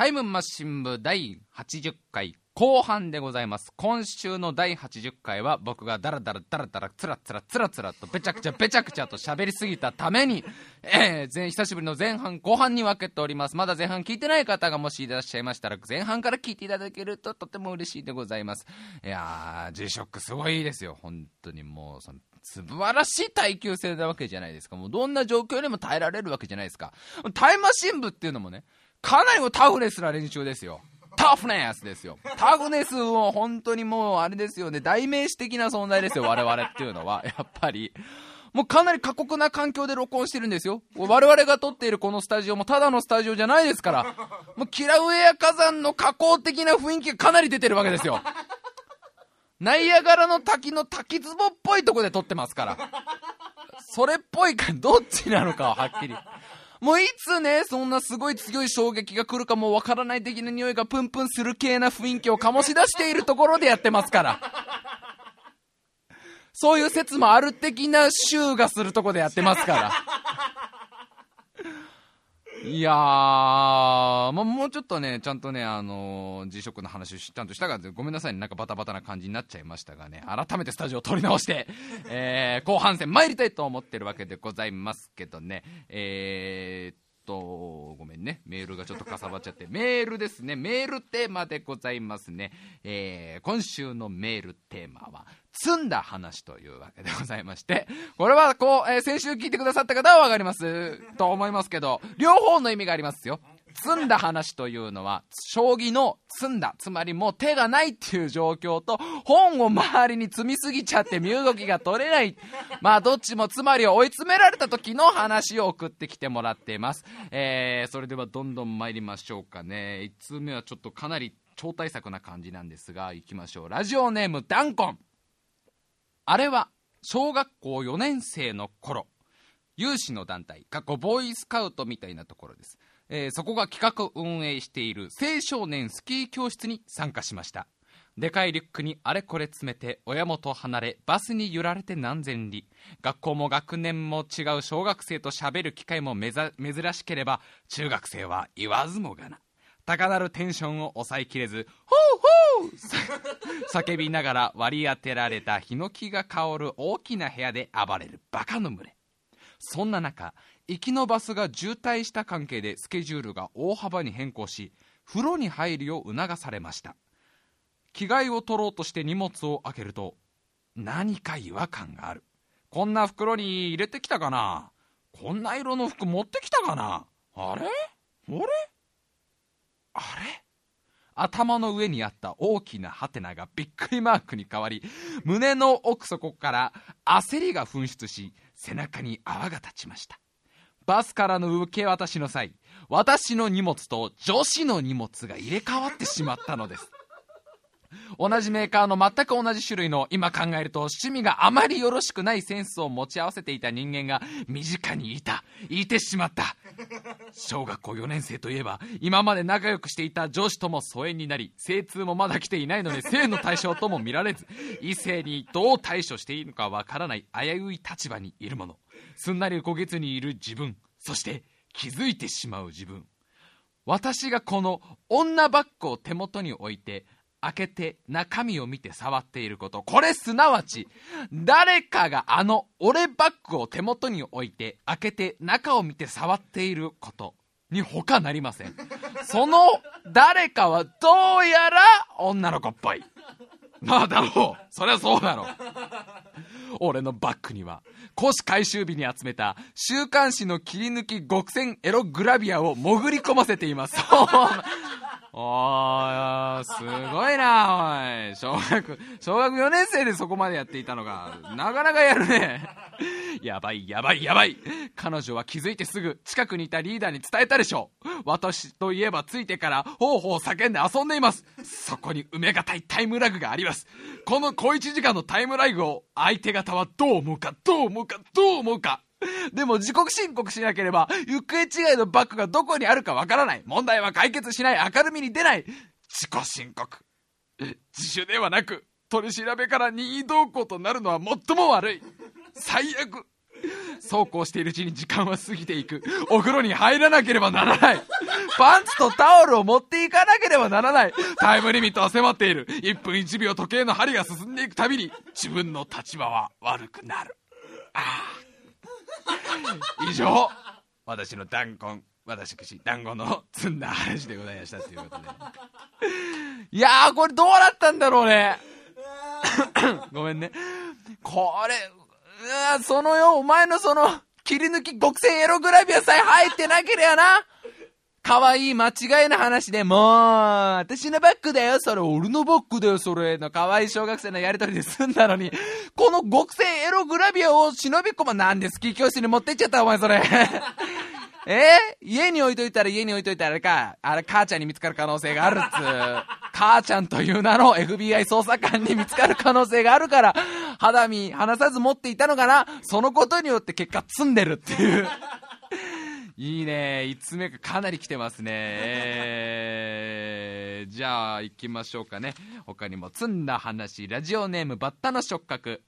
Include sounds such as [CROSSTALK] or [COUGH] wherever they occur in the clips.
タイムマシン部第80回後半でございます。今週の第80回は僕がダラダラダラダラつらつらつらつらとべちゃくちゃべちゃくちゃと喋りすぎたために、えー、久しぶりの前半後半に分けておりますまだ前半聞いてない方がもしいらっしゃいましたら前半から聞いていただけるととても嬉しいでございますいやー G ショックすごいですよ本当にもうその素晴らしい耐久性なわけじゃないですかもうどんな状況にも耐えられるわけじゃないですかタイムマシン部っていうのもねかなりもタフネスな練習ですよタフネスですよ。タフネスを本当にもうあれですよね、代名詞的な存在ですよ、我々っていうのは。やっぱり。もうかなり過酷な環境で録音してるんですよ。我々が撮っているこのスタジオもただのスタジオじゃないですから。もうキラウエア火山の加工的な雰囲気がかなり出てるわけですよ。ナイアガラの滝の滝壺っぽいとこで撮ってますから。それっぽいかどっちなのかははっきり。もういつね、そんなすごい強い衝撃が来るかもわからない的な匂いがプンプンする系な雰囲気を醸し出しているところでやってますから。そういう説もある的な臭がするとこでやってますから。いやー、ま、もうちょっとね、ちゃんとね、あのー、G ショックの話をちゃんとしたが、ごめんなさいね、なんかバタバタな感じになっちゃいましたがね、改めてスタジオを撮り直して、えー、後半戦参りたいと思ってるわけでございますけどね、えー、と、ごめんね、メールがちょっとかさばっちゃって、メールですね、メールテーマでございますね。えー、今週のメールテーマは、積んだ話というわけでございまして、これはこう、えー、先週聞いてくださった方はわかりますと思いますけど、両方の意味がありますよ。積んだ話というのは、将棋の積んだ、つまりもう手がないっていう状況と、本を周りに積みすぎちゃって身動きが取れない。[LAUGHS] まあどっちもつまり追い詰められた時の話を送ってきてもらっています。えー、それではどんどん参りましょうかね。1通目はちょっとかなり超大作な感じなんですが、行きましょう。ラジオネームダンコン。あれは、小学校4年生の頃、有志の団体、過去ボーイスカウトみたいなところです。えー、そこが企画運営している青少年スキー教室に参加しました。でかいリュックにあれこれ詰めて親元離れバスに揺られて何千里。学校も学年も違う小学生と喋る機会も珍しければ中学生は言わずもがな。高鳴るテンションを抑えきれず「ホーホー! [LAUGHS]」叫びながら割り当てられたヒノキが香る大きな部屋で暴れるバカの群れ。そんな中行きのバスが渋滞した関係でスケジュールが大幅に変更し風呂に入るよう促されました。着替えを取ろうとして荷物を開けると何か違和感がある。こんな袋に入れてきたかな？こんな色の服持ってきたかな？あれ？あれ？あれ？頭の上にあった大きなハテナがびっくりマークに変わり胸の奥底から焦りが噴出し背中に泡が立ちました。バスからの受け渡しの際私の荷物と女子の荷物が入れ替わってしまったのです。同じメーカーの全く同じ種類の今考えると趣味があまりよろしくないセンスを持ち合わせていた人間が身近にいた。いてしまった。小学校4年生といえば今まで仲良くしていた上司とも疎遠になり精通もまだ来ていないので性の対象とも見られず異性にどう対処していいのかわからない危うい立場にいるもの。すんなり焦げずにいる自分そして気づいてしまう自分。私がこの女バッグを手元に置いて開けて中身を見て触っていること。これすなわち誰かがあの俺バッグを手元に置いて開けて中を見て触っていること。に他なりません。その誰かはどうやら女の子っぽい。まあだろう。そりゃそうだろう。俺のバッグには古紙回収日に集めた週刊誌の切り抜き極戦エログラビアを潜り込ませています。おー、すごいな、おい。小学、小学4年生でそこまでやっていたのが、なかなかやるね。やばい、やばい、やばい。彼女は気づいてすぐ、近くにいたリーダーに伝えたでしょう。私といえばついてから、ほうほう叫んで遊んでいます。そこに埋めがたいタイムラグがあります。この小一時間のタイムラグを、相手方はどう思うか、どう思うか、どう思うか。[LAUGHS] でも自国申告しなければ、行方違いのバッグがどこにあるかわからない。問題は解決しない。明るみに出ない。自己申告。自主ではなく、取り調べから任意同行となるのは最も悪い。最悪。そうこうしているうちに時間は過ぎていく。お風呂に入らなければならない。パンツとタオルを持っていかなければならない。タイムリミットは迫っている。1分1秒時計の針が進んでいくたびに、自分の立場は悪くなる。ああ。[LAUGHS] 以上、私の弾痕、私、団子の積んだ話でございましたということで。[LAUGHS] いやー、これどうなったんだろうね。[LAUGHS] ごめんね。これ、そのよ、お前のその、切り抜き極戦エログラビアさえ入ってなければな。可愛い間違いな話で、もう、私のバッグだよ、それ、俺のバッグだよ、それ、の可愛い小学生のやりとりで済んだのに、[LAUGHS] この極戦エログラビアを忍び込ま、なんでスキー教室に持ってっちゃった、お前それ。[LAUGHS] えー、家に置いといたら家に置いといたらあれか、あれ母ちゃんに見つかる可能性があるっつう、母ちゃんという名の FBI 捜査官に見つかる可能性があるから、肌身離さず持っていたのかな。そのことによって結果積んでるっていう。いいね。5つ目がかなり来てますね。えー、じゃあ行きましょうかね。他にも積んだ話、ラジオネームバッタの触覚。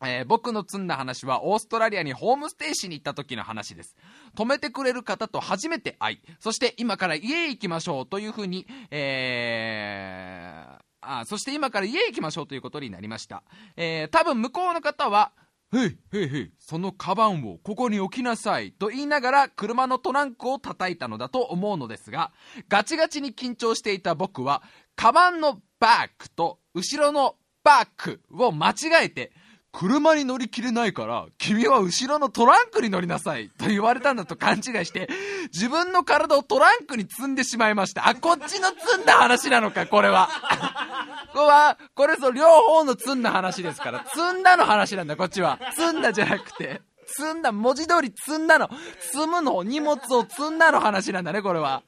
えー、僕の積んだ話はオーストラリアにホームステイしに行った時の話です。止めてくれる方と初めて会い、そして今から家へ行きましょうというふうに、えー、あ、そして今から家へ行きましょうということになりました。えー、多分向こうの方は、へい、へいへい、そのカバンをここに置きなさいと言いながら車のトランクを叩いたのだと思うのですが、ガチガチに緊張していた僕は、カバンのバックと後ろのバックを間違えて、車に乗り切れないから、君は後ろのトランクに乗りなさいと言われたんだと勘違いして、自分の体をトランクに積んでしまいました。あ、こっちの積んだ話なのか、これは。[LAUGHS] ここは、これぞ両方の積んだ話ですから、積んだの話なんだ、こっちは。積んだじゃなくて。積んだ、文字通り積んだの。積むの、荷物を積んだの話なんだね、これは。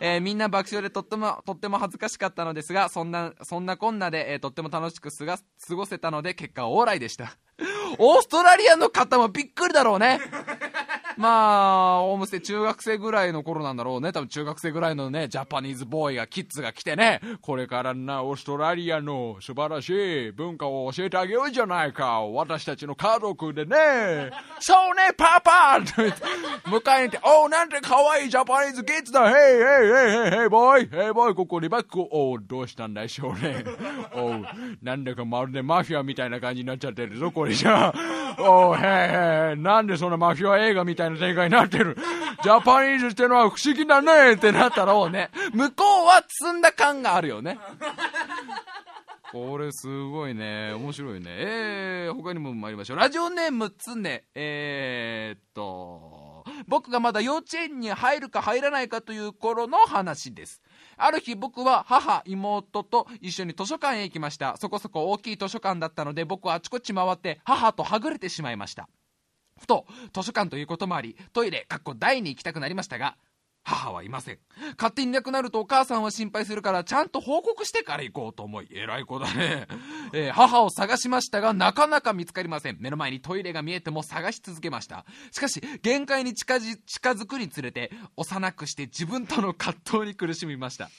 えー、みんな爆笑でとっても、とっても恥ずかしかったのですが、そんな、そんなこんなで、えー、とっても楽しく過ごせたので、結果オーライでした。[LAUGHS] オーストラリアの方もびっくりだろうね。まあ、ホームステイ中学生ぐらいの頃なんだろうね。多分中学生ぐらいのね、ジャパニーズボーイが、キッズが来てね、これからな、オーストラリアの素晴らしい文化を教えてあげようじゃないか。私たちの家族でね。そうね、パパ迎えに行って、おう、なんて可愛いジャパニーズキッズだ。ヘイヘイヘイヘイヘイボーイヘイボーイ、ここにバッグを、おう、どうしたんだいしょうね。おう、なんだかまるでマフィアみたいな感じになっちゃってるぞ、これじゃ。おう、へいへい、なんでそんなマフィア映画みたいな展開になってる。ジャパニーズってのは不思議だねってなったら、ね、向こうは積んだ感があるよね。これすごいね。面白いね。えー、他にも参りましょう。ラジオネームつね。えー、っと、僕がまだ幼稚園に入るか入らないかという頃の話です。ある日僕は母、妹と一緒に図書館へ行きました。そこそこ大きい図書館だったので僕はあちこち回って母とはぐれてしまいました。ふと、図書館ということもあり、トイレ、かっこ台に行きたくなりましたが、母はいません。勝手にいなくなるとお母さんは心配するからちゃんと報告してから行こうと思い、偉い子だね。えー、母を探しましたがなかなか見つかりません。目の前にトイレが見えても探し続けました。しかし、限界に近づ近づくにつれて、幼くして自分との葛藤に苦しみました。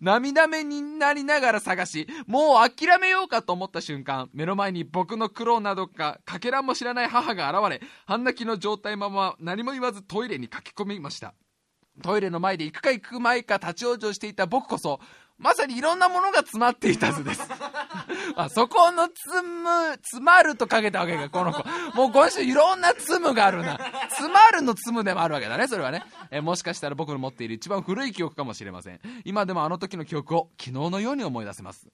涙目になりながら探し、もう諦めようかと思った瞬間、目の前に僕の苦労などか、かけらも知らない母が現れ、半泣きの状態まま何も言わずトイレに駆け込みました。トイレの前で行くか行く前か立ち往生していた僕こそ、まさにいろんなものが詰まっていた図です。[LAUGHS] あそこの積む、詰まるとかけたわけか、この子。もう今週いろんな積むがあるな。詰まるの積むでもあるわけだね、それはね。えもしかしたら僕の持っている一番古い記憶かもしれません。今でもあの時の記憶を昨日のように思い出せます。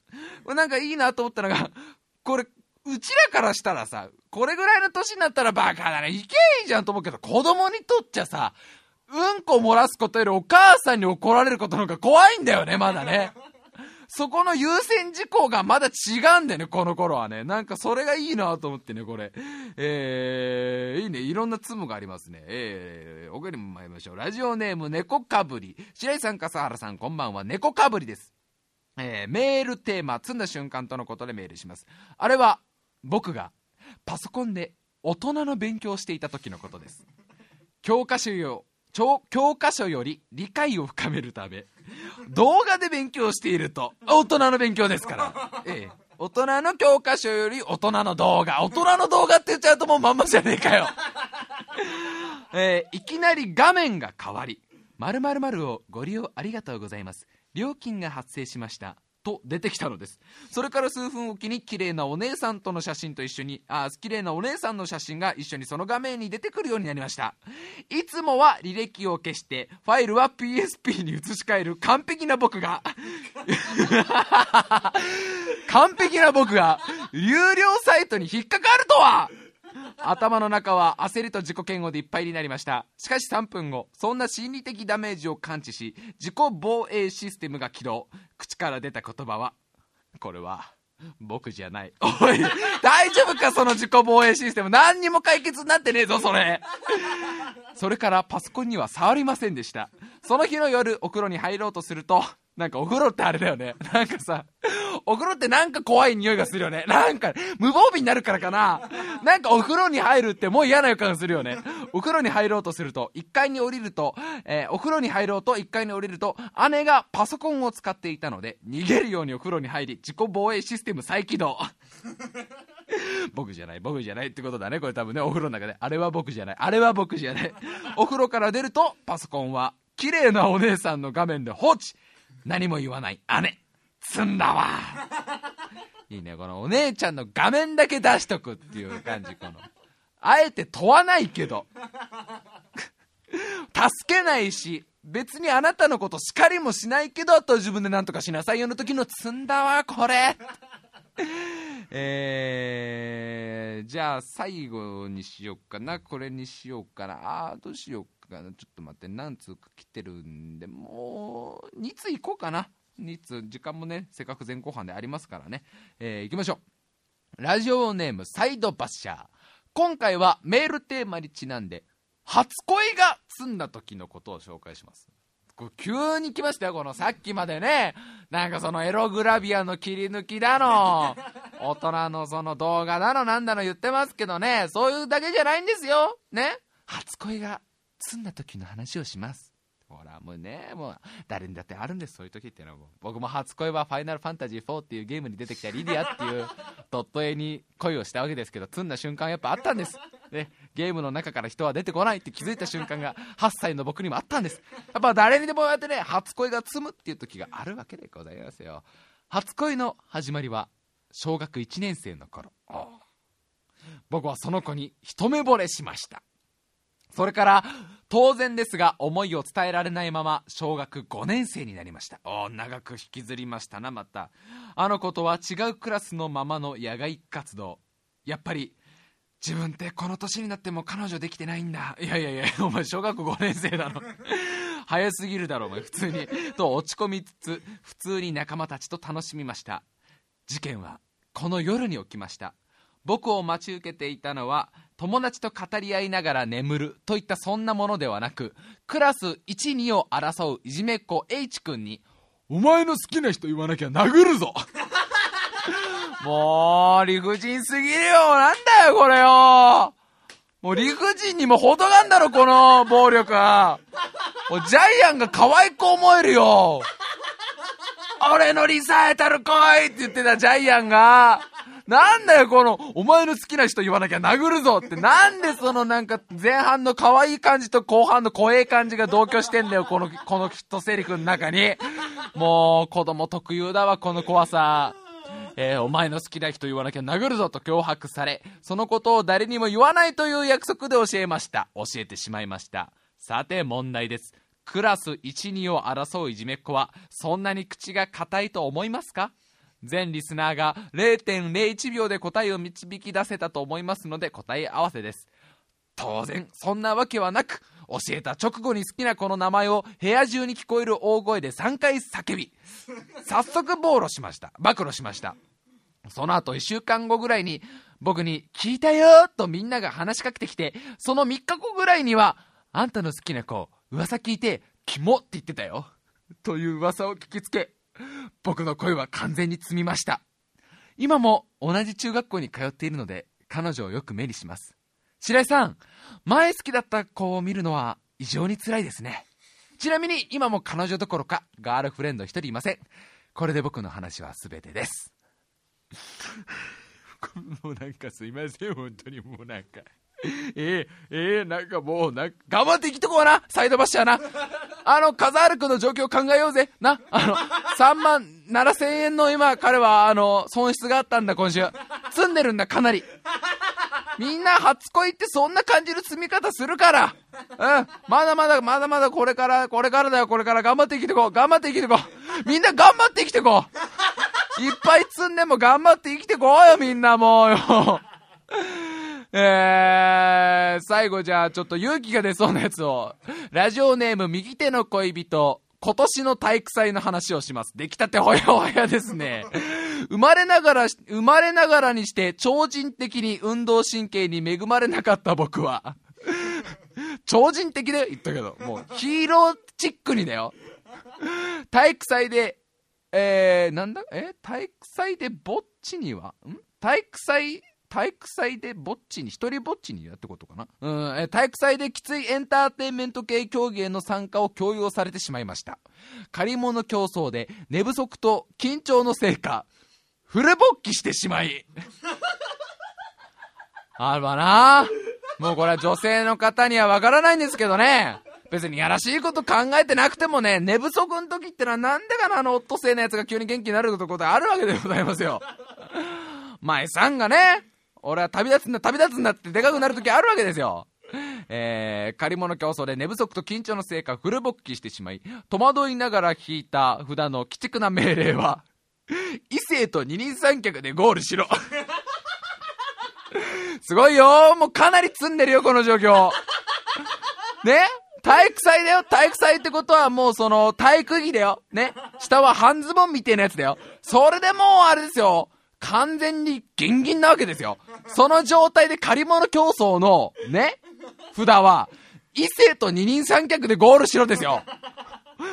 これなんかいいなと思ったのが、これ、うちらからしたらさ、これぐらいの年になったらバカだね、いけいいじゃんと思うけど、子供にとっちゃさ、うんこ漏らすことよりお母さんに怒られることの方が怖いんだよね、まだね。そこの優先事項がまだ違うんだよね、この頃はね。なんかそれがいいなと思ってね、これ。えー、いいね、いろんなツムがありますね。えー、おかにも参りましょう。ラジオネーム、猫かぶり。白井さん、笠原さん、こんばんは。猫かぶりです。えー、メールテーマ、積んだ瞬間とのことでメールします。あれは、僕がパソコンで大人の勉強をしていた時のことです。教科書を教科書より理解を深めるため、動画で勉強していると、大人の勉強ですから、ええ、大人の教科書より大人の動画。大人の動画って言っちゃうともうまんまじゃねえかよ。えーいきなり画面が変わり、〇〇〇をご利用ありがとうございます。料金が発生しました。と出てきたのです。それから数分おきに綺麗なお姉さんとの写真と一緒に、あ、綺麗なお姉さんの写真が一緒にその画面に出てくるようになりました。いつもは履歴を消して、ファイルは PSP に移し替える完璧な僕が、[LAUGHS] 完璧な僕が、有料サイトに引っかかるとは頭の中は焦りと自己嫌悪でいっぱいになりました。しかし3分後そんな心理的ダメージを感知し自己防衛システムが起動。口から出た言葉はこれは僕じゃない。おい大丈夫かその自己防衛システム。何にも解決になってねえぞそれ。それからパソコンには触りませんでした。その日の夜お風呂に入ろうとするとなんかお風呂ってあれだよね。[LAUGHS] なんかさお風呂ってなんか怖い匂いがするよね。なんか無防備になるからかな。なんかお風呂に入るってもう嫌な予感するよね。お風呂に入ろうとすると1階に降りると、えーお風呂に入ろうと1階に降りると姉がパソコンを使っていたので逃げるようにお風呂に入り自己防衛システム再起動。[LAUGHS] 僕じゃない僕じゃないってことだね。これ多分ねお風呂の中で。あれは僕じゃない。あれは僕じゃない。お風呂から出るとパソコンは綺麗なお姉さんの画面で放置。何も言わない。姉。積んだわ。いいね。このお姉ちゃんの画面だけ出しとくっていう感じこの。あえて問わないけど。[LAUGHS] 助けないし別にあなたのこと叱りもしないけどと自分で何とかしなさいよの時の積んだわこれ。[LAUGHS] えー、じゃあ最後にしようかな。これにしようかな。あどうしようかちょっと待って何通か来てるんでもう2通いこうかな。2通時間もねせっかく前後半でありますからね。えー、いきましょう。ラジオネームサイドバッシャー。今回はメールテーマにちなんで初恋が済んだ時のことを紹介します。急に来ましたよこのさっきまでね。なんかそのエログラビアの切り抜きだの。大人のその動画だのなんだの言ってますけどね。そういうだけじゃないんですよ。ね。初恋が済んだ時の話をします。ほらもうねもう誰にだってあるんです。そういう時っていうのはもう僕も初恋は「ファイナルファンタジー4」っていうゲームに出てきたリディアっていうドット絵に恋をしたわけですけど積んだ瞬間やっぱあったんです。ね、ゲームの中から人は出てこないって気づいた瞬間が8歳の僕にもあったんです。やっぱ誰にでもやってね初恋が積むっていう時があるわけでございますよ。初恋の始まりは小学1年生の頃。僕はその子に一目惚れしましたそれから当然ですが思いを伝えられないまま小学5年生になりました。おー長く引きずりましたなまた。あの子とは違うクラスのままの野外活動。やっぱり自分ってこの年になっても彼女できてないんだ。いやいやいやお前小学5年生だろ。[LAUGHS] 早すぎるだろお前普通に。と落ち込みつつ普通に仲間たちと楽しみました。事件はこの夜に起きました。僕を待ち受けていたのは友達と語り合いながら眠るといったそんなものではなくクラス12を争ういじめっ子 H 君に「お前の好きな人言わなきゃ殴るぞ」[LAUGHS] もう理不尽すぎるよ。なんだよこれよ。もう理不尽にも程があんだろこの暴力は。もうジャイアンが可愛く思えるよ。俺のリサイタル来いって言ってたジャイアンが、なんだよこの、お前の好きな人言わなきゃ殴るぞって、なんでそのなんか前半の可愛い感じと後半の怖い感じが同居してんだよ、この、このヒットセリフの中に。もう、子供特有だわ、この怖さ。えーお前の好きな人言わなきゃ殴るぞと脅迫され、そのことを誰にも言わないという約束で教えました。教えてしまいました。さて問題です。クラス1、2を争ういじめっ子は、そんなに口が硬いと思いますか？全リスナーが0.01秒で答えを導き出せたと思いますので答え合わせです。当然、そんなわけはなく、教えた直後に好きな子の名前を部屋中に聞こえる大声で3回叫び、早速暴露しました。暴露しました。その後1週間後ぐらいに僕に聞いたよとみんなが話しかけてきて、その3日後ぐらいには、あんたの好きな子、噂聞いて、キモって言ってたよ。という噂を聞きつけ、僕の声は完全に積みました。今も同じ中学校に通っているので、彼女をよく目にします。白井さん、前好きだった子を見るのは異常に辛いですね。ちなみに今も彼女どころかガールフレンド一人いません。これで僕の話は全てです。[LAUGHS] もうなんかすいません、本当にもうなんか。[LAUGHS] ええええなんかもう、なん、頑張って生きてこうな、サイドバッシャーな。あの、カザール君の状況考えようぜ。な、あの、3万7千円の今、彼は、あの、損失があったんだ、今週。積んでるんだ、かなり。みんな初恋ってそんな感じる積み方するから。うん。まだまだ、まだまだこれから、これからだよ、これから頑張って生きてこう。頑張って生きてこう。みんな頑張って生きてこう。いっぱい積んでも頑張って生きてこうよ、みんなもうよ。えー、最後じゃあちょっと勇気が出そうなやつを。ラジオネーム右手の恋人、今年の体育祭の話をします。出来たてほやほやですね。生まれながら、生まれながらにして超人的に運動神経に恵まれなかった僕は、超人的で言ったけど、もうヒーローチックにだよ。体育祭で、えー、なんだ？え？体育祭でぼっちには？ん？体育祭体育祭でぼっちに、一人ぼっちにやってことかな？うん、体育祭できついエンターテインメント系競技への参加を強要されてしまいました。借り物競争で寝不足と緊張のせいか、フル勃起してしまい。[LAUGHS] あるわなもうこれは女性の方にはわからないんですけどね。別にやらしいこと考えてなくてもね、寝不足の時ってのはなんでかなあのオットセイのやつが急に元気になることがあるわけでございますよ。前さんがね、俺は旅立つんだ、旅立つんだってでかくなる時あるわけですよ。えー、借り物競争で寝不足と緊張のせいかフル勃起してしまい、戸惑いながら引いた札の鬼畜な命令は、[LAUGHS] 異性と二人三脚でゴールしろ。[LAUGHS] すごいよもうかなり積んでるよ、この状況。ね？体育祭だよ体育祭ってことはもうその体育着だよ。ね？下は半ズボンみたいなやつだよ。それでもうあれですよ。完全にギンギンなわけですよ。その状態で借り物競争の、ね、札は、異性と二人三脚でゴールしろですよ。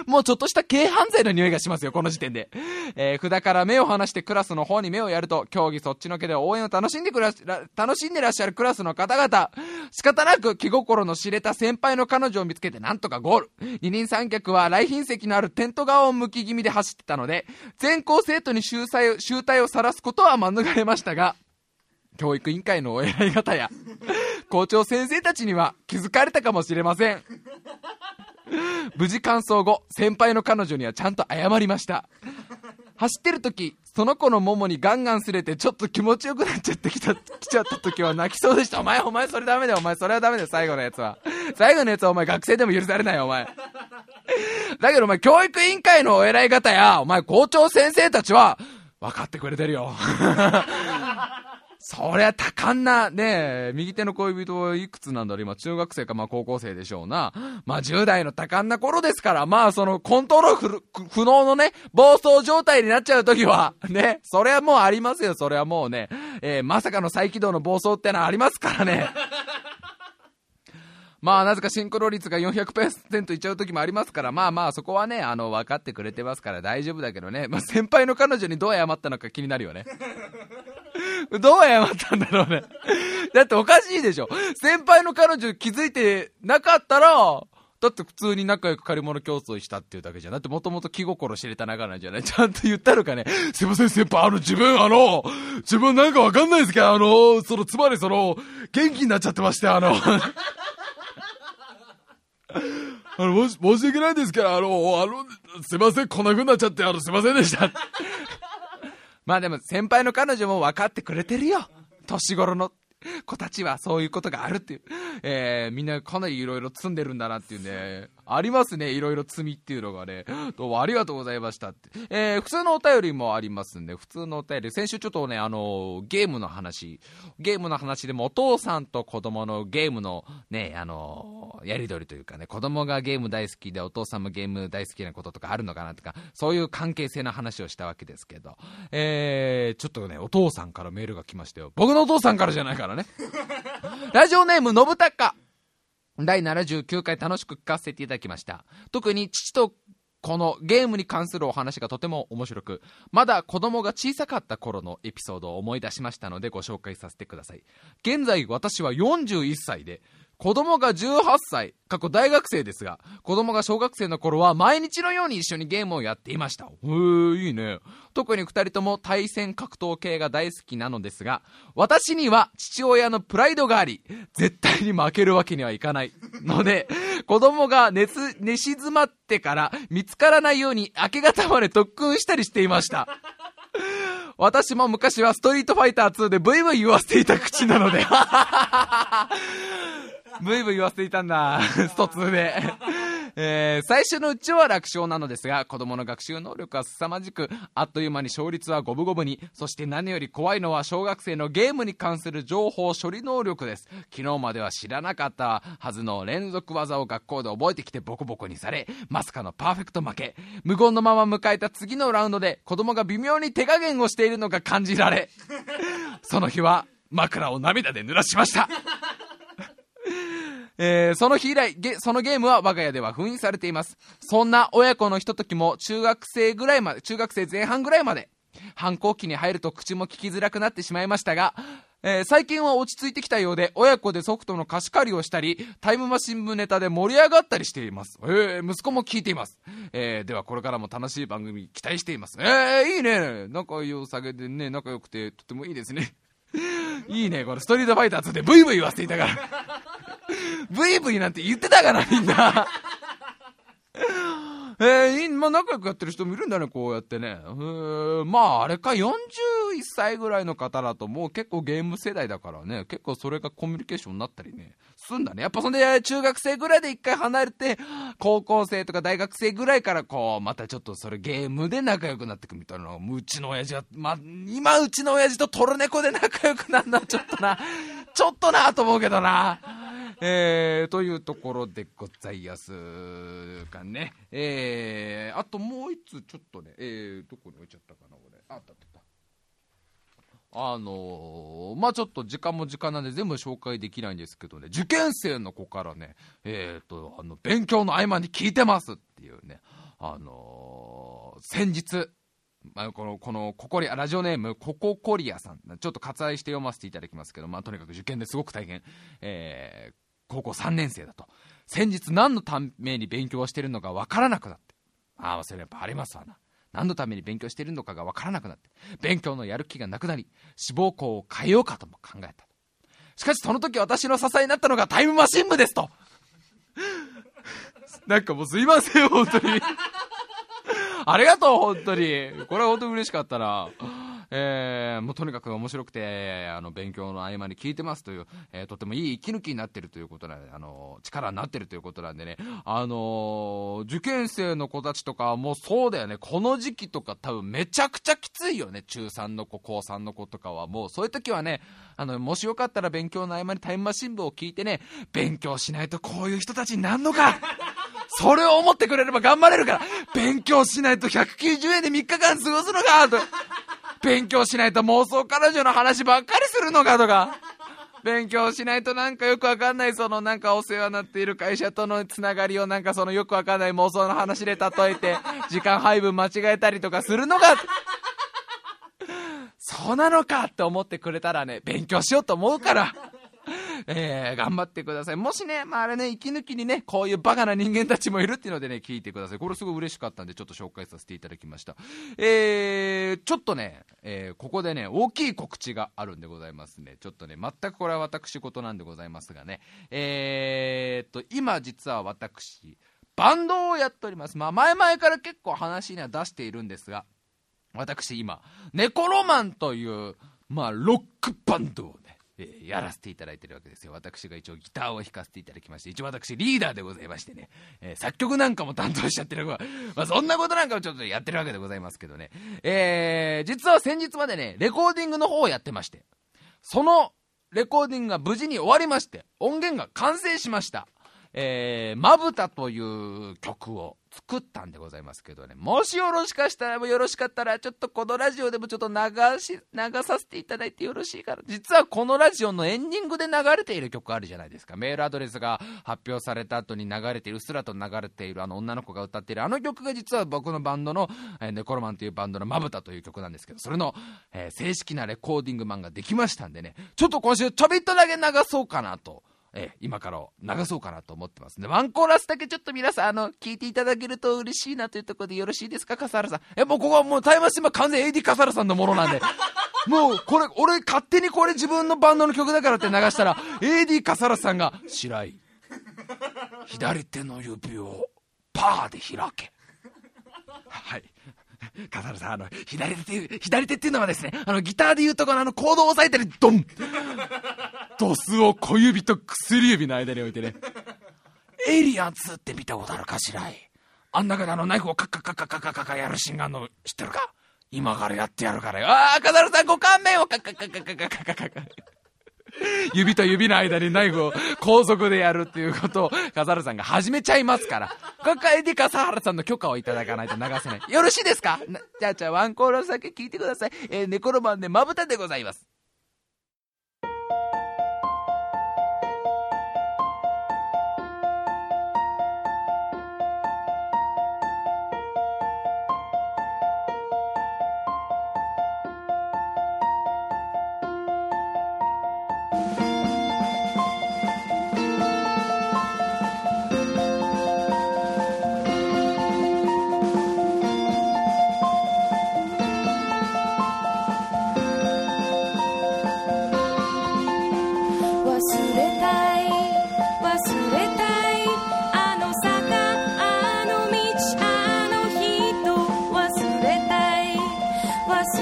もうちょっとした軽犯罪の匂いがしますよ、この時点で。えー、札から目を離してクラスの方に目をやると、競技そっちのけで応援を楽しんでくら楽しんでらっしゃるクラスの方々。仕方なく気心の知れた先輩の彼女を見つけてなんとかゴール。二人三脚は来賓席のあるテント側を向き気味で走ってたので、全校生徒に集体集体を晒すことは免れましたが、教育委員会のお偉い方や、校長先生たちには気づかれたかもしれません。[LAUGHS] 無事完走後、先輩の彼女にはちゃんと謝りました。走ってる時、その子のももにガンガンすれて、ちょっと気持ちよくなっちゃってきた、来ちゃった時は泣きそうでした。お前、お前、それダメだよ、お前、それはダメだよ、最後のやつは。最後のやつはお前、学生でも許されないよ、お前。だけどお前、教育委員会のお偉い方や、お前、校長先生たちは、分かってくれてるよ。そりゃ多感な、ね右手の恋人はいくつなんだろう今、中学生かまあ高校生でしょうな。まあ10代の多感な頃ですから、まあそのコントロール不能のね、暴走状態になっちゃう時は、[LAUGHS] ね、それはもうありますよ、それはもうね。えー、まさかの再起動の暴走ってのはありますからね。まあ、なぜかシンクロ率が400%いっちゃう時もありますから、まあまあ、そこはね、あの、分かってくれてますから大丈夫だけどね。まあ、先輩の彼女にどう謝ったのか気になるよね。[LAUGHS] どう謝ったんだろうね。だっておかしいでしょ。先輩の彼女気づいてなかったら、だって普通に仲良く借り物競争したっていうだけじゃん。だってもともと気心知れた仲なんじゃない？ちゃんと言ったのかね。すいません先輩、あの自分あの、自分なんかわかんないですけど、あの、その、つまりその、元気になっちゃってまして、あの、あの、申し、訳ないですけど、あの、あの、すいません、こんな風になっちゃって、あの、すいませんでした。[LAUGHS] まあでも、先輩の彼女も分かってくれてるよ。年頃の子たちはそういうことがあるっていう。えー、みんなかなりいろいろ積んでるんだなっていうね。ありますね、いろいろ積みっていうのがね。[GASPS] どうもありがとうございましたって。えー、普通のお便りもありますんで、普通のお便り、先週ちょっとね、あのー、ゲームの話、ゲームの話でもお父さんと子供のゲームのね、あのー、やりとりというかね、子供がゲーム大好きでお父さんもゲーム大好きなこととかあるのかなとか、そういう関係性の話をしたわけですけど、えー、ちょっとね、お父さんからメールが来ましたよ。僕のお父さんからじゃないからね。[LAUGHS] ラジオネーム、のぶたか。第79回楽しく聞かせていただきました。特に父とこのゲームに関するお話がとても面白く、まだ子供が小さかった頃のエピソードを思い出しましたのでご紹介させてください。現在私は41歳で、子供が18歳、過去大学生ですが、子供が小学生の頃は毎日のように一緒にゲームをやっていました。へー、いいね。特に二人とも対戦格闘系が大好きなのですが、私には父親のプライドがあり、絶対に負けるわけにはいかない。ので、子供が寝、寝静まってから見つからないように明け方まで特訓したりしていました。私も昔はストリートファイター2でブイブイ言わせていた口なのでブイブイ言わせていたんだ。[LAUGHS] スト2で。えー、最初のうちは楽勝なのですが、子供の学習能力は凄まじく、あっという間に勝率は五分五分に、そして何より怖いのは小学生のゲームに関する情報処理能力です。昨日までは知らなかったはずの連続技を学校で覚えてきてボコボコにされ、まさかのパーフェクト負け。無言のまま迎えた次のラウンドで、子供が微妙に手加減をしているのが感じられ、その日は枕を涙で濡らしました。えー、その日以来そのゲームは我が家では封印されています。そんな親子のひとときも中学生ぐらいまで、中学生前半ぐらいまで、反抗期に入ると口も聞きづらくなってしまいましたが、えー、最近は落ち着いてきたようで、親子でソフトの貸し借りをしたり、タイムマシン部ネタで盛り上がったりしています。えー、息子も聞いています。えー、ではこれからも楽しい番組期待しています。えー、いいね。仲良さげでね、仲良くてとてもいいですね。いいね、これストリートファイター2でブイブイ言わせていたから。[LAUGHS] ブイブイなんて言ってたからみんな [LAUGHS] えー、まあ仲良くやってる人もいるんだね、こうやってね。えー、まああれか、41歳ぐらいの方だともう結構ゲーム世代だからね、結構それがコミュニケーションになったりね、すんだね。やっぱそんで中学生ぐらいで一回離れて、高校生とか大学生ぐらいからこう、またちょっとそれゲームで仲良くなってくみたいなうちの親父は、まあ、今うちの親父とトルネコで仲良くなるのはちょっとな、ちょっとなと思うけどな。えー、というところでございますかね。えー、あともう一つちょっとね、えー、どこに置いちゃったかな、これ。あったあった。あのー、まあちょっと時間も時間なんで全部紹介できないんですけどね、受験生の子からね、えっ、ー、と、あの、勉強の合間に聞いてますっていうね、あのー、先日、まあ、この、この、ココリア、ラジオネーム、コココリアさん。ちょっと割愛して読ませていただきますけど、まあ、とにかく受験ですごく大変。えー、高校3年生だと。先日何のために勉強しているのかわからなくなって。ああ、それやっぱありますわな。何のために勉強しているのかがわからなくなって、勉強のやる気がなくなり、志望校を変えようかとも考えた。しかしその時私の支えになったのがタイムマシン部ですと。[LAUGHS] なんかもうすいません、本当に。ありがとう、本当に。これは本当に嬉しかったな。えー、もうとにかく面白くて、あの、勉強の合間に聞いてますという、えー、とてもいい息抜きになってるということなんで、あの、力になってるということなんでね、あの受験生の子たちとかもうそうだよね、この時期とか多分めちゃくちゃきついよね、中3の子、高3の子とかは。もうそういう時はね、あの、もしよかったら勉強の合間にタイムマシン部を聞いてね、勉強しないとこういう人たちになんのかそれを思ってくれれば頑張れるから。勉強しないと190円で3日間過ごすのかと。勉強しないと妄想彼女の話ばっかりするのかとか。勉強しないとなんかよくわかんないそのなんかお世話になっている会社とのつながりをなんかそのよくわかんない妄想の話で例えて時間配分間違えたりとかするのがそうなのかって思ってくれたらね勉強しようと思うから。えー、頑張ってください。もしね、まあ、あれね、息抜きにね、こういうバカな人間たちもいるっていうのでね、聞いてください。これすごい嬉しかったんで、ちょっと紹介させていただきました。えー、ちょっとね、えー、ここでね、大きい告知があるんでございますね。ちょっとね、全くこれは私事なんでございますがね、えー、っと、今実は私、バンドをやっております。まあ、前々から結構話には出しているんですが、私今、ネコロマンという、まあ、ロックバンドを、え、やらせていただいてるわけですよ。私が一応ギターを弾かせていただきまして、一応私リーダーでございましてね、え、作曲なんかも担当しちゃってるわまあそんなことなんかもちょっとやってるわけでございますけどね。えー、実は先日までね、レコーディングの方をやってまして、そのレコーディングが無事に終わりまして、音源が完成しました。えー、まぶたという曲を作ったんでございますけどね。もしよろしかしたら、よろしかったら、ちょっとこのラジオでもちょっと流し、流させていただいてよろしいかな。実はこのラジオのエンディングで流れている曲あるじゃないですか。メールアドレスが発表された後に流れている、うっすらと流れているあの女の子が歌っているあの曲が実は僕のバンドの、えー、ネコロマンというバンドのまぶたという曲なんですけど、それの、えー、正式なレコーディング版ができましたんでね、ちょっと今週ちょびっとだけ流そうかなと。え今から流そうかなと思ってますんで、ワンコーラスだけちょっと皆さん、あの、聞いていただけると嬉しいなというところでよろしいですか、笠原さん。え、もうここはもうタイムマシン完全 AD 笠原さんのものなんで。もう、これ、俺、勝手にこれ自分のバンドの曲だからって流したら、AD 笠原さんが、白井、左手の指を、パーで開け。はい。[LAUGHS] 笠原さん、あの、左手っていう、左手っていうのはですね、あの、ギターで言うとこのあの、コードを押さえてる、ドン [LAUGHS] ドスを小指と薬指の間に置いてね。エイリアン2って見たことあるかしらいあん中であのナイフをカッカッカッカッカッカッカッカッやるシーンがあんの知ってるか今からやってやるからよ。ああ、笠原さんご勘弁をカッカッカッカッカッカッカッカッカッ [LAUGHS] 指と指の間にナイフを高速でやるっていうことを笠原さんが始めちゃいますから。ここで笠原さんの許可をいただかないと流せない。よろしいですか？じゃあじゃあワンコーラス先聞いてください。えー、ネコロマンでまぶたでございます。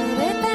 Sorbeta.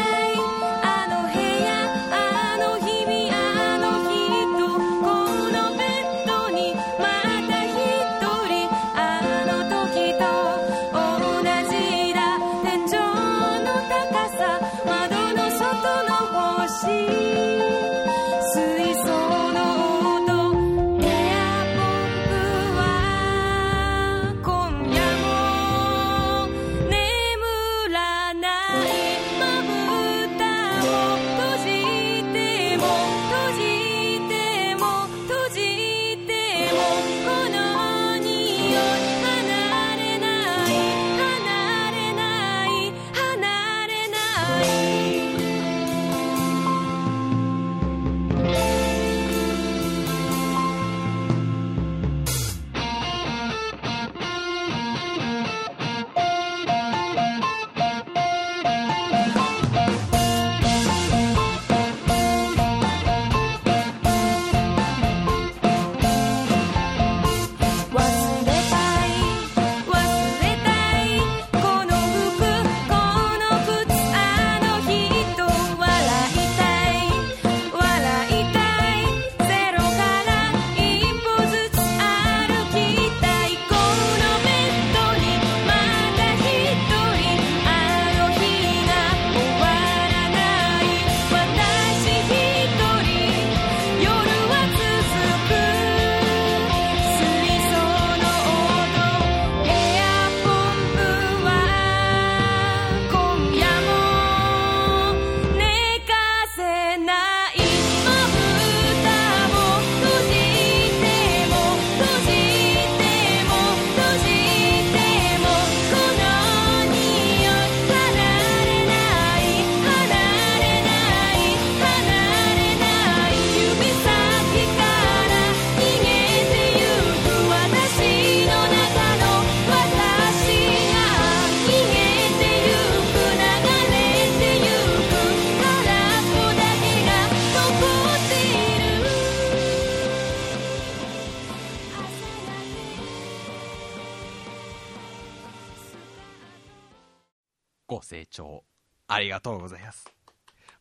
ありがとうございます。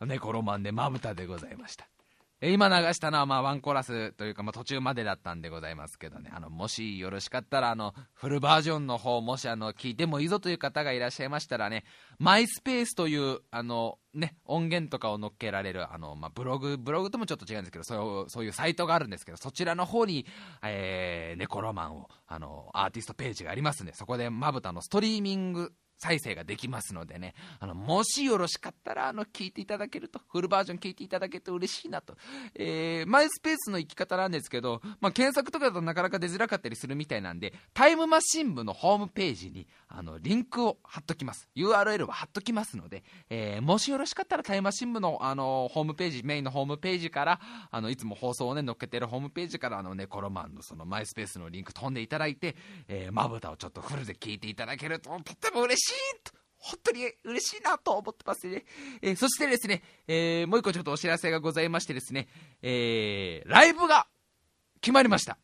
ネコロマンでまぶたでございました。え今流したのはまあワンコーラスというかまあ途中までだったんでございますけどね、あのもしよろしかったらあのフルバージョンの方、もしあの聞いてもいいぞという方がいらっしゃいましたらね、マイスペースというあの、ね、音源とかを載っけられるあの、まあ、ブログ、ブログともちょっと違うんですけど、そういうそういうサイトがあるんですけど、そちらの方に、えーネコロマンをあのアーティストページがありますんで、そこでまぶたのストリーミング再生ができますのでね、あの、もしよろしかったら、あの、聞いていただけると、フルバージョン聞いていただけると嬉しいなと。えー、マイスペースの生き方なんですけど、まあ、検索とかだとなかなか出づらかったりするみたいなんで、タイムマシン部のホームページに、あの、リンクを貼っときます。URL は貼っときますので、えー、もしよろしかったらタイムマシン部の、あの、ホームページ、メインのホームページから、あの、いつも放送をね、載っけてるホームページから、あのね、コロマンのそのマイスペースのリンク飛んでいただいて、えー、まぶたをちょっとフルで聞いていただけると、とっても嬉しいと本当に嬉しいなと思ってますね。えー、そしてですね、えー、もう一個ちょっとお知らせがございましてですね、えー、ライブが決まりました。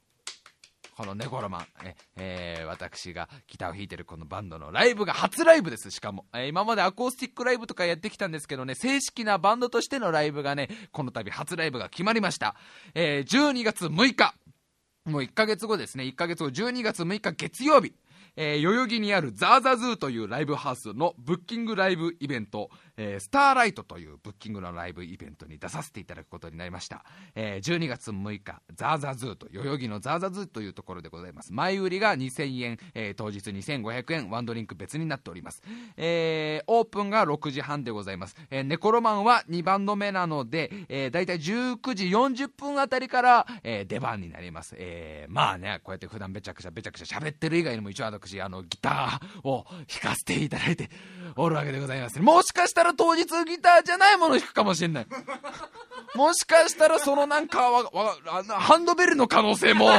このネコロマン、ええー、私がギターを弾いてるこのバンドのライブが初ライブです、しかも。えー、今までアコースティックライブとかやってきたんですけどね、正式なバンドとしてのライブがね、この度初ライブが決まりました。えー、12月6日、もう1ヶ月後ですね、1ヶ月後、12月6日月曜日、えー、代々木にあるザーザズーというライブハウスのブッキングライブイベント、えー、スターライトというブッキングのライブイベントに出させていただくことになりました。えー、12月6日、ザーザーズーと、代々木のザーザーズーというところでございます。前売りが2000円、えー、当日2500円、ワンドリンク別になっております。えー、オープンが6時半でございます。えー、ネコロマンは2バンド目なので、えー、だいたい19時40分あたりから、えー、出番になります。えー、まあね、こうやって普段べちゃくちゃべちゃくちゃ喋ってる以外にも一応私、あの、ギターを弾かせていただいておるわけでございます。もしかしたら当日ギターじゃないものを弾くかもしれない。もしかしたらそのなんかわ、わ、ハンドベルの可能性も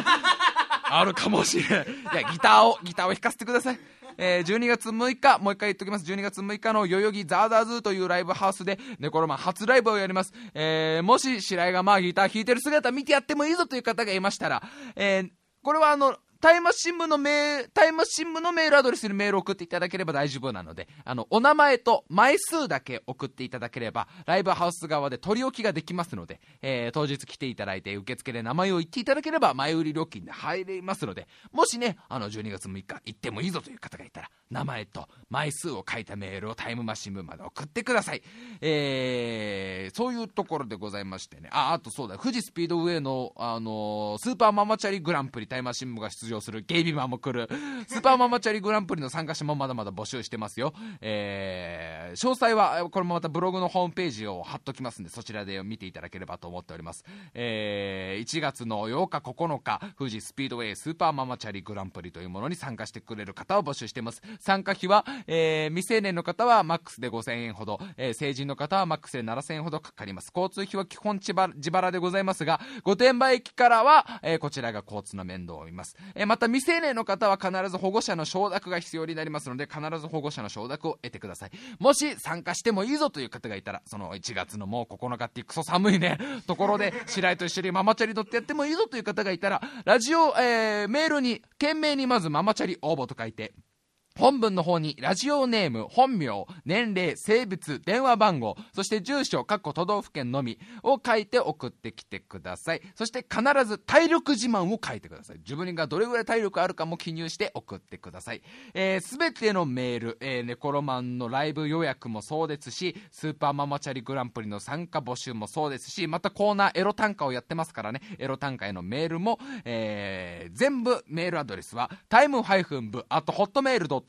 あるかもしれない。いや、ギターを、ギターを弾かせてください。えー、12月6日、もう一回言っときます。12月6日の代々木ザーザーズーというライブハウスで、ネコロマン初ライブをやります。えー、もし白井がまあギター弾いてる姿見てやってもいいぞという方がいましたら、えー、これはあの、タイム新聞のメー、タイム新聞のメールアドレスにメールを送っていただければ大丈夫なので、あの、お名前と枚数だけ送っていただければ、ライブハウス側で取り置きができますので、えー、当日来ていただいて、受付で名前を言っていただければ、前売り料金で入れますので、もしね、あの、12月6日行ってもいいぞという方がいたら、名前と枚数を書いたメールをタイムマシン部まで送ってください。えー、そういうところでございましてね、あ、あとそうだ、富士スピードウェイの、あの、スーパーママチャリグランプリタイムマシン部が出場するゲイビマンも来る、[LAUGHS] スーパーママチャリグランプリの参加者もまだまだ募集してますよ。えー、詳細は、これもまたブログのホームページを貼っときますんで、そちらで見ていただければと思っております。えー、1月の8日9日、富士スピードウェイスーパーママチャリグランプリというものに参加してくれる方を募集してます。参加費は、えー、未成年の方はマックスで5000円ほど、えー、成人の方はマックスで7000円ほどかかります。交通費は基本自腹でございますが、御殿場駅からは、えー、こちらが交通の面倒を見ます。え、また未成年の方は必ず保護者の承諾が必要になりますので、必ず保護者の承諾を得てください。もし参加してもいいぞという方がいたら、その1月のもう9日っていうクソ寒いね、[LAUGHS] ところで、白井と一緒にママチャリ乗ってやってもいいぞという方がいたら、ラジオ、えー、メールに、懸命にまずママチャリ応募と書いて、本文の方にラジオネーム、本名、年齢、性別、電話番号、そして住所、各都道府県のみを書いて送ってきてください。そして必ず体力自慢を書いてください。自分がどれぐらい体力あるかも記入して送ってください。えす、べてのメール、えー、ネコロマンのライブ予約もそうですし、スーパーママチャリグランプリの参加募集もそうですし、またコーナーエロ短歌をやってますからね、エロ短歌へのメールも、えー、全部メールアドレスは、タイムハイフン部、あとホットメール .co.jp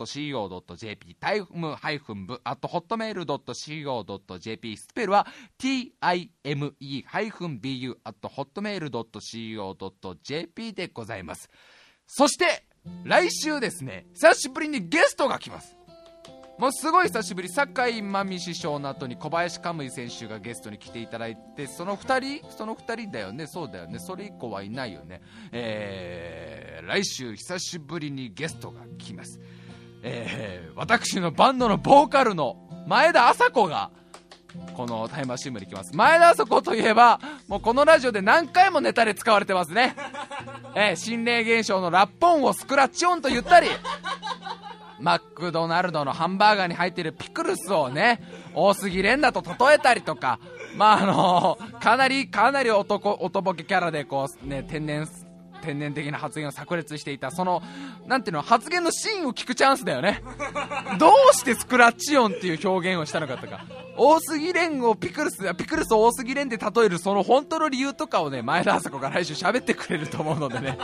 タイムハイフン部、あとホットメール .co.jp スペルは time ハイフン bu あとホットメール .co.jp でございます。そして、来週ですね、久しぶりにゲストが来ます。もうすごい久しぶり、酒井真美師匠の後に小林カムイ選手がゲストに来ていただいて、その2人、その2人だよね、そうだよね、それ以降はいないよね。えー、来週久しぶりにゲストが来ます。えー、私のバンドのボーカルの前田麻子が、このタイムマシン部に来ます。前田麻子といえば、もうこのラジオで何回もネタで使われてますね。えー、心霊現象のラッポンをスクラッチオンと言ったり、マックドナルドのハンバーガーに入ってるピクルスをね、大杉蓮だと例えたりとか、まああのー、かなり、かなり男、男ボケキャラでこう、ね、天然、天然的な発言を炸裂していた、その、なんていうの、発言のシーンを聞くチャンスだよね。[LAUGHS] どうしてスクラッチ音っていう表現をしたのかとか、大杉蓮をピクルス、ピクルスを大杉蓮で例えるその本当の理由とかをね、前田麻子が来週喋ってくれると思うのでね。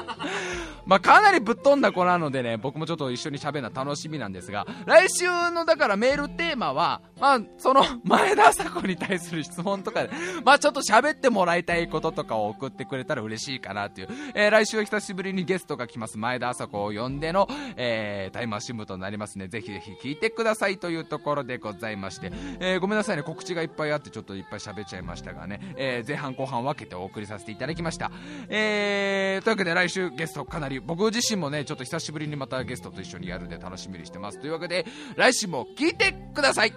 まあ、かなりぶっ飛んだ子なのでね、僕もちょっと一緒に喋るのは楽しみなんですが、来週のだからメールテーマは、まあ、その前田麻子に対する質問とかで、まあちょっと喋ってもらいたいこととかを送ってくれたら嬉しいかなっていう、えー、来週は久しぶりにゲストが来ます前田麻子を呼んでの、えー、タイマー新聞となりますね。ぜひぜひ聞いてくださいというところでございまして、えー、ごめんなさいね、告知がいっぱいあってちょっといっぱい喋っちゃいましたがね、えー、前半後半分けてお送りさせていただきました。えー、というわけで来週ゲストかなり、僕自身もね、ちょっと久しぶりにまたゲストと一緒にやるんで楽しみにしてます。というわけで、来週も聞いてください